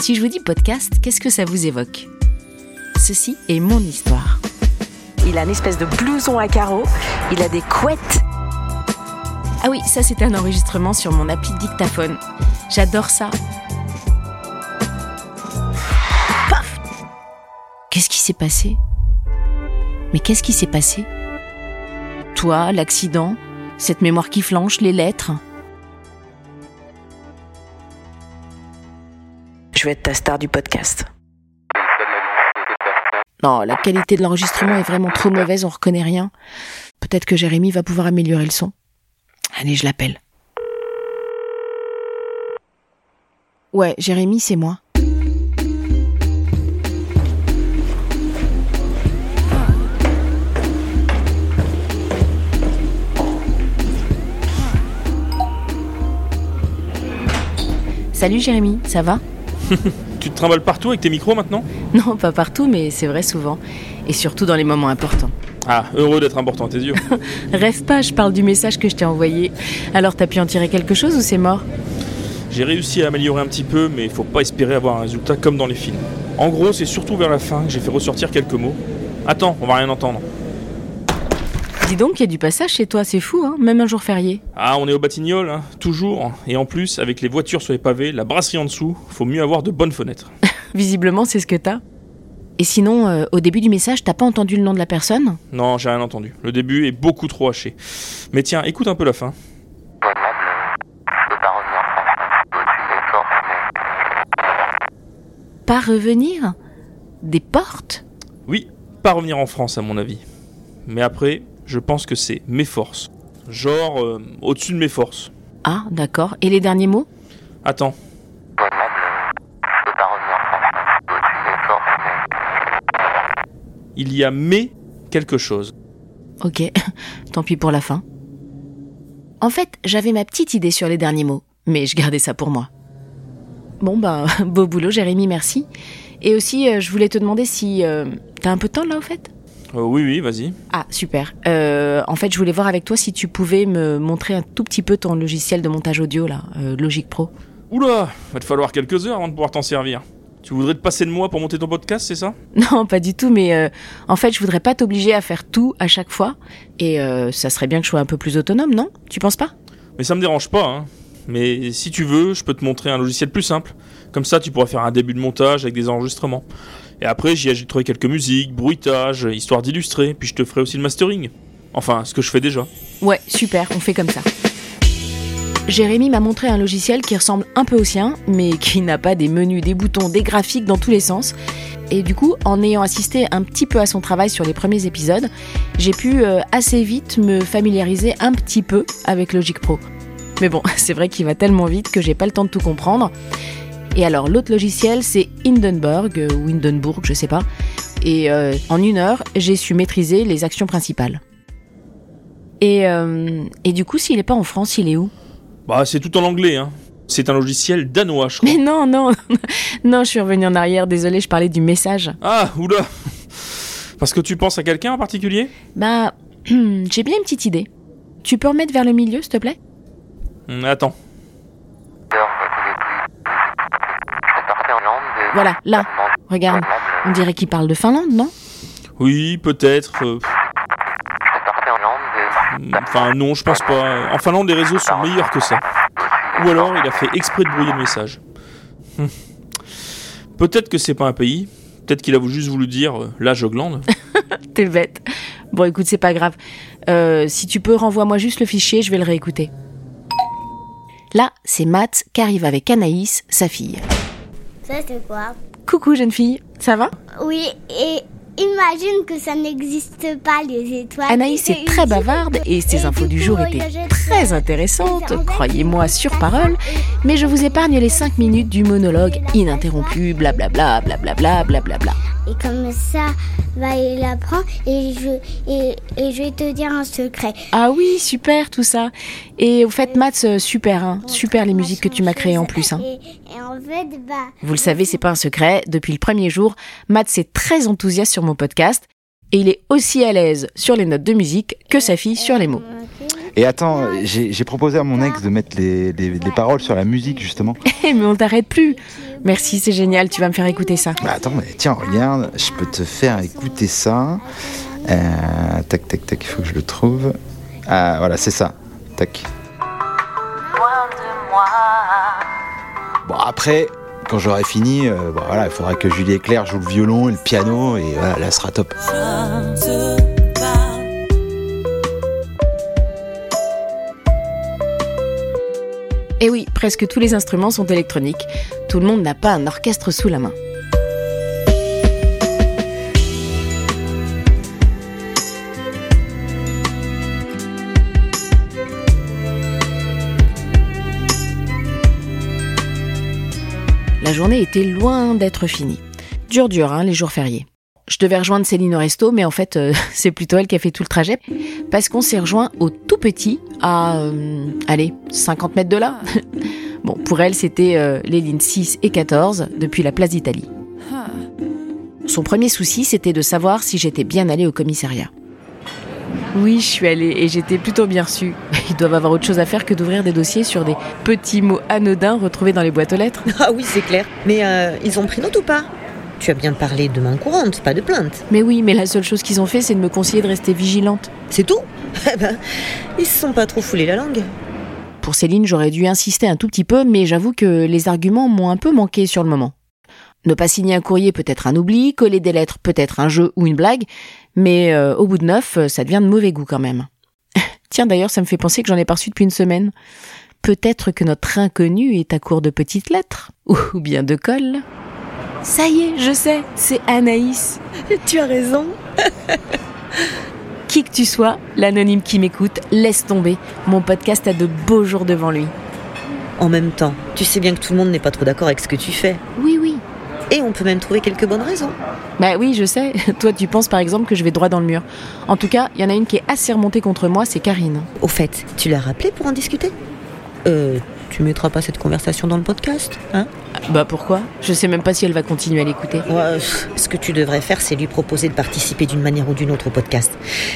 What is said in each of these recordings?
Si je vous dis podcast, qu'est-ce que ça vous évoque? Ceci est mon histoire. Il a une espèce de blouson à carreaux, il a des couettes. Ah oui, ça c'est un enregistrement sur mon appli dictaphone. J'adore ça. Paf Qu'est-ce qui s'est passé? Mais qu'est-ce qui s'est passé? Toi, l'accident, cette mémoire qui flanche, les lettres? Je vais être ta star du podcast. Non, la qualité de l'enregistrement est vraiment trop mauvaise, on reconnaît rien. Peut-être que Jérémy va pouvoir améliorer le son. Allez, je l'appelle. Ouais, Jérémy, c'est moi. Salut Jérémy, ça va? Tu te trimbales partout avec tes micros maintenant? Non, pas partout, mais c'est vrai souvent. Et surtout dans les moments importants. Ah, heureux d'être important à tes yeux. Rêve pas, je parle du message que je t'ai envoyé. Alors t'as pu en tirer quelque chose ou c'est mort? J'ai réussi à améliorer un petit peu, mais il faut pas espérer avoir un résultat comme dans les films. En gros, c'est surtout vers la fin que j'ai fait ressortir quelques mots. Attends, on va rien entendre. Dis donc, il y a du passage chez toi, c'est fou, hein Même un jour férié. Ah, on est au Batignolles, hein, toujours. Et en plus, avec les voitures sur les pavés, la brasserie en dessous, faut mieux avoir de bonnes fenêtres. Visiblement, c'est ce que t'as. Et sinon, euh, au début du message, t'as pas entendu le nom de la personne? Non, j'ai rien entendu. Le début est beaucoup trop haché. Mais tiens, écoute un peu la fin. Pas revenir Des portes? Oui, pas revenir en France à mon avis. Mais après, je pense que c'est mes forces. Genre euh, au-dessus de mes forces. Ah, d'accord. Et les derniers mots? Attends. Il y a mais quelque chose. Ok, tant pis pour la fin. En fait, j'avais ma petite idée sur les derniers mots, mais je gardais ça pour moi. Bon bah, beau boulot Jérémy, merci. Et aussi, euh, je voulais te demander si... euh, T'as un peu de temps là au fait? Euh, oui, oui, vas-y. Ah, super. Euh, en fait, je voulais voir avec toi si tu pouvais me montrer un tout petit peu ton logiciel de montage audio là, euh, Logic Pro. Oula, va te falloir quelques heures avant de pouvoir t'en servir. Tu voudrais te passer de moi pour monter ton podcast, c'est ça? Non, pas du tout, mais euh, en fait, je voudrais pas t'obliger à faire tout à chaque fois. Et euh, ça serait bien que je sois un peu plus autonome, non? Tu penses pas? Mais ça me dérange pas, hein. Mais si tu veux, je peux te montrer un logiciel plus simple. Comme ça, tu pourras faire un début de montage avec des enregistrements. Et après, j'y ajouterai quelques musiques, bruitages, histoire d'illustrer, puis je te ferai aussi le mastering. Enfin, ce que je fais déjà. Ouais, super, on fait comme ça. Jérémy m'a montré un logiciel qui ressemble un peu au sien, mais qui n'a pas des menus, des boutons, des graphiques dans tous les sens. Et du coup, en ayant assisté un petit peu à son travail sur les premiers épisodes, j'ai pu euh, assez vite me familiariser un petit peu avec Logic Pro. Mais bon, c'est vrai qu'il va tellement vite que j'ai pas le temps de tout comprendre. Et alors, l'autre logiciel, c'est Hindenburg, euh, ou Hindenburg, je sais pas. Et euh, en une heure, j'ai su maîtriser les actions principales. Et, euh, et du coup, s'il est pas en France, il est où? Bah, c'est tout en anglais, hein. C'est un logiciel danois, je crois. Mais non, non, non, je suis revenue en arrière, désolée, je parlais du message. Ah, oula Parce que tu penses à quelqu'un en particulier? Bah, j'ai bien une petite idée. Tu peux remettre vers le milieu, s'il te plaît? Hum, Attends. Voilà, là, regarde. On dirait qu'il parle de Finlande, non? Oui, peut-être. euh, Enfin, non, je pense pas. En Finlande, les réseaux sont meilleurs que ça. Ou alors, il a fait exprès de brouiller le message. Hum. Peut-être que c'est pas un pays. Peut-être qu'il a juste voulu dire euh, la Joglande. T'es bête. Bon, écoute, c'est pas grave. Euh, si tu peux, renvoie-moi juste le fichier, je vais le réécouter. Là, c'est Matt qui arrive avec Anaïs, sa fille. Ça, c'est quoi Coucou, jeune fille, ça va Oui, et imagine que ça n'existe pas, les étoiles. Anaïs est très bavarde et ses et infos du jour étaient très intéressantes, croyez-moi sur parole, mais je vous épargne les 5 minutes du monologue ininterrompu, blablabla, blablabla, blablabla. Et comme ça, bah, il apprend et je, et, et je vais te dire un secret. Ah oui, super tout ça. Et au fait, Matt, euh, super, hein, super les musiques que tu m'as créées en plus. Hein. Et, et en fait, bah. Vous le savez, c'est pas un secret. Depuis le premier jour, Matt c'est très enthousiaste sur mon podcast et il est aussi à l'aise sur les notes de musique que sa fille sur les mots. Et attends, j'ai proposé à mon ex de mettre les, les- les paroles sur la musique justement. Eh, mais on t'arrête plus. Merci, c'est génial, tu vas me faire écouter ça. Bah attends, mais tiens, regarde, je peux te faire écouter ça. Euh, tac, tac, tac, il faut que je le trouve. Ah, voilà, c'est ça. Tac. Bon, après, quand j'aurai fini, euh, bon, voilà, il faudra que Julie et Claire jouent le violon et le piano, et voilà, là, ce sera top. Et Eh oui, presque tous les instruments sont électroniques. Tout le monde n'a pas un orchestre sous la main. La journée était loin d'être finie. Dur dur, hein, les jours fériés. Je devais rejoindre Céline au resto, mais en fait, euh, c'est plutôt elle qui a fait tout le trajet. Parce qu'on s'est rejoint au tout petit, à, euh, allez, 50 mètres de là. bon, pour elle, c'était euh, les lignes 6 et 14, depuis la place d'Italie. Son premier souci, c'était de savoir si j'étais bien allée au commissariat. Oui, je suis allée et j'étais plutôt bien reçue. Ils doivent avoir autre chose à faire que d'ouvrir des dossiers sur des petits mots anodins retrouvés dans les boîtes aux lettres. Ah oui, c'est clair. Mais euh, ils ont pris note ou pas? Tu as bien parlé de main courante, pas de plainte. Mais oui, mais la seule chose qu'ils ont fait, c'est de me conseiller de rester vigilante. C'est tout Eh ben, Ils se sont pas trop foulés la langue. Pour Céline, j'aurais dû insister un tout petit peu, mais j'avoue que les arguments m'ont un peu manqué sur le moment. Ne pas signer un courrier peut être un oubli, coller des lettres peut être un jeu ou une blague, mais euh, au bout de neuf, euh, ça devient de mauvais goût quand même. Tiens d'ailleurs, ça me fait penser que j'en ai pas reçu depuis une semaine. Peut-être que notre inconnu est à court de petites lettres, ou bien de colle. Ça y est, je sais, c'est Anaïs. Tu as raison. Qui que tu sois, l'anonyme qui m'écoute, laisse tomber. Mon podcast a de beaux jours devant lui. En même temps, tu sais bien que tout le monde n'est pas trop d'accord avec ce que tu fais. Oui, oui. Et on peut même trouver quelques bonnes raisons. Bah oui, je sais. Toi, tu penses par exemple que je vais droit dans le mur. En tout cas, il y en a une qui est assez remontée contre moi, c'est Karine. Au fait, tu l'as rappelé pour en discuter? Euh, tu mettras pas cette conversation dans le podcast, hein? Bah pourquoi? Je sais même pas si elle va continuer à l'écouter. Ouais, ce que tu devrais faire, c'est lui proposer de participer d'une manière ou d'une autre au podcast.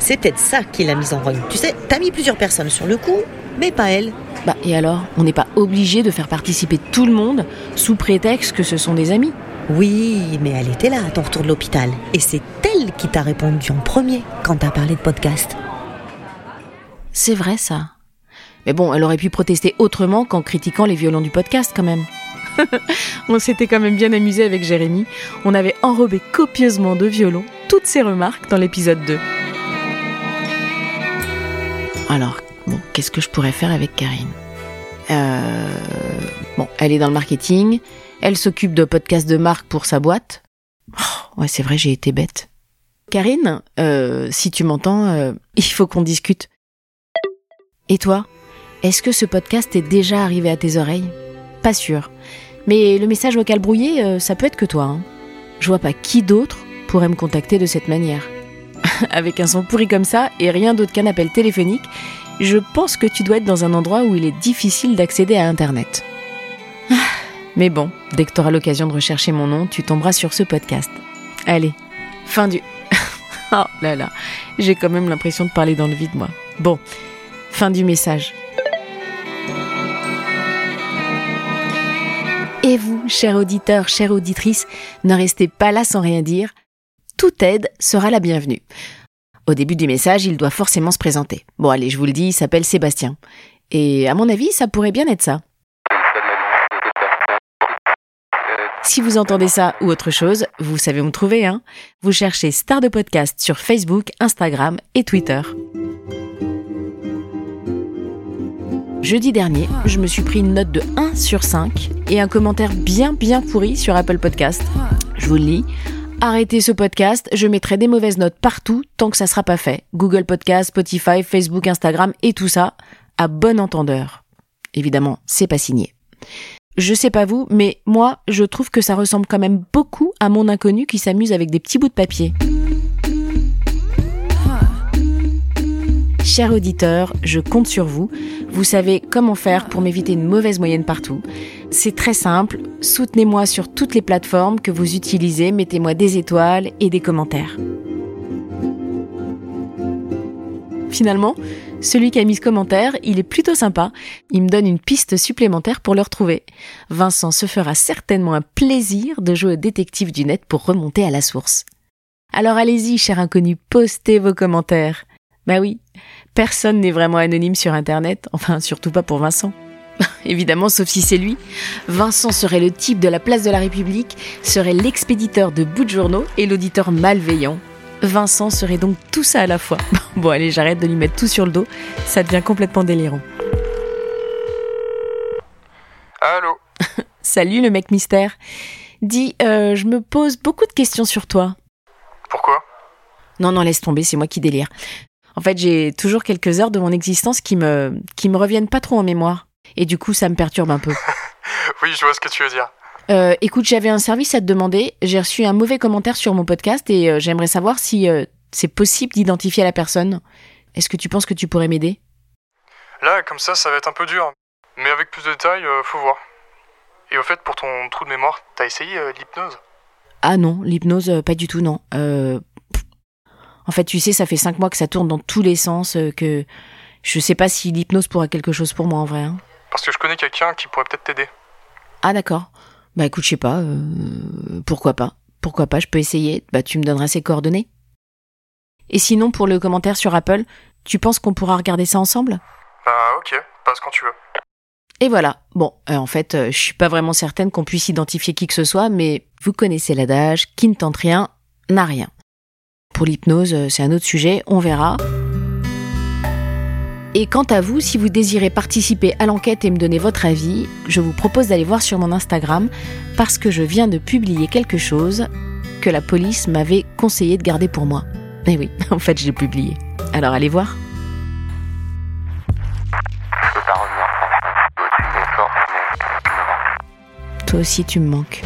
C'est peut-être ça qui l'a mise en rogne. Tu sais, t'as mis plusieurs personnes sur le coup, mais pas elle. Bah et alors? On n'est pas obligé de faire participer tout le monde sous prétexte que ce sont des amis. Oui, mais elle était là à ton retour de l'hôpital. Et c'est elle qui t'a répondu en premier quand t'as parlé de podcast. C'est vrai ça. Mais bon, elle aurait pu protester autrement qu'en critiquant les violons du podcast quand même. On s'était quand même bien amusé avec Jérémy. On avait enrobé copieusement de violons toutes ses remarques dans l'épisode 2. Alors, bon, qu'est-ce que je pourrais faire avec Karine? Euh, Bon, elle est dans le marketing. Elle s'occupe de podcasts de marque pour sa boîte. Oh, ouais, c'est vrai, j'ai été bête. Karine, euh, si tu m'entends, euh, il faut qu'on discute. Et toi? Est-ce que ce podcast est déjà arrivé à tes oreilles? Pas sûr. Mais le message vocal brouillé, euh, ça peut être que toi. hein. Je vois pas qui d'autre pourrait me contacter de cette manière. Avec un son pourri comme ça et rien d'autre qu'un appel téléphonique, je pense que tu dois être dans un endroit où il est difficile d'accéder à Internet. Ah, Mais bon, dès que tu auras l'occasion de rechercher mon nom, tu tomberas sur ce podcast. Allez, fin du... oh là là, j'ai quand même l'impression de parler dans le vide, moi. Bon, fin du message. Et vous, chers auditeurs, chères auditrices, ne restez pas là sans rien dire. Toute aide sera la bienvenue. Au début du message, il doit forcément se présenter. Bon, allez, je vous le dis, il s'appelle Sébastien. Et à mon avis, ça pourrait bien être ça. Si vous entendez ça ou autre chose, vous savez où me trouver, hein Vous cherchez Star de Podcast sur Facebook, Instagram et Twitter. Jeudi dernier, je me suis pris une note de 1 sur 5 et un commentaire bien bien pourri sur Apple Podcast. Je vous le lis. Arrêtez ce podcast, je mettrai des mauvaises notes partout tant que ça sera pas fait. Google Podcast, Spotify, Facebook, Instagram et tout ça, à bon entendeur. Évidemment, c'est pas signé. Je sais pas vous, mais moi, je trouve que ça ressemble quand même beaucoup à mon inconnu qui s'amuse avec des petits bouts de papier. Chers auditeurs, je compte sur vous. Vous savez comment faire pour m'éviter une mauvaise moyenne partout. C'est très simple. Soutenez-moi sur toutes les plateformes que vous utilisez. Mettez-moi des étoiles et des commentaires. Finalement, celui qui a mis ce commentaire, il est plutôt sympa. Il me donne une piste supplémentaire pour le retrouver. Vincent se fera certainement un plaisir de jouer au détective du net pour remonter à la source. Alors allez-y, cher inconnu, postez vos commentaires. Bah oui, personne n'est vraiment anonyme sur Internet, enfin surtout pas pour Vincent. Évidemment, sauf si c'est lui. Vincent serait le type de la place de la République, serait l'expéditeur de bouts de journaux et l'auditeur malveillant. Vincent serait donc tout ça à la fois. Bon allez, j'arrête de lui mettre tout sur le dos, ça devient complètement délirant. Allô Salut le mec mystère. Dis, euh, je me pose beaucoup de questions sur toi. Pourquoi? Non, non, laisse tomber, c'est moi qui délire. En fait, j'ai toujours quelques heures de mon existence qui me, qui me reviennent pas trop en mémoire. Et du coup, ça me perturbe un peu. Oui, je vois ce que tu veux dire. Euh, écoute, j'avais un service à te demander. J'ai reçu un mauvais commentaire sur mon podcast et euh, j'aimerais savoir si euh, c'est possible d'identifier la personne. Est-ce que tu penses que tu pourrais m'aider? Là, comme ça, ça va être un peu dur. Mais avec plus de détails, faut voir. Et au fait, pour ton trou de mémoire, t'as essayé l'hypnose? Ah non, l'hypnose, pas du tout, non. En fait, tu sais, ça fait cinq mois que ça tourne dans tous les sens, euh, que je sais pas si l'hypnose pourra quelque chose pour moi en vrai. hein. Parce que je connais quelqu'un qui pourrait peut-être t'aider. Ah d'accord. Bah écoute, je sais pas. euh, pourquoi pas Pourquoi pas Je peux essayer. Bah tu me donneras ses coordonnées. Et sinon, pour le commentaire sur Apple, tu penses qu'on pourra regarder ça ensemble? Bah ok, passe quand tu veux. Et voilà. Bon, euh, en fait, euh, je suis pas vraiment certaine qu'on puisse identifier qui que ce soit, mais vous connaissez l'adage qui ne tente rien n'a rien. Pour l'hypnose, euh, c'est un autre sujet, on verra. Et quant à vous, si vous désirez participer à l'enquête et me donner votre avis, je vous propose d'aller voir sur mon Instagram parce que je viens de publier quelque chose que la police m'avait conseillé de garder pour moi. Eh oui, en fait, je l'ai publié. Alors allez voir. Toi aussi, tu me manques.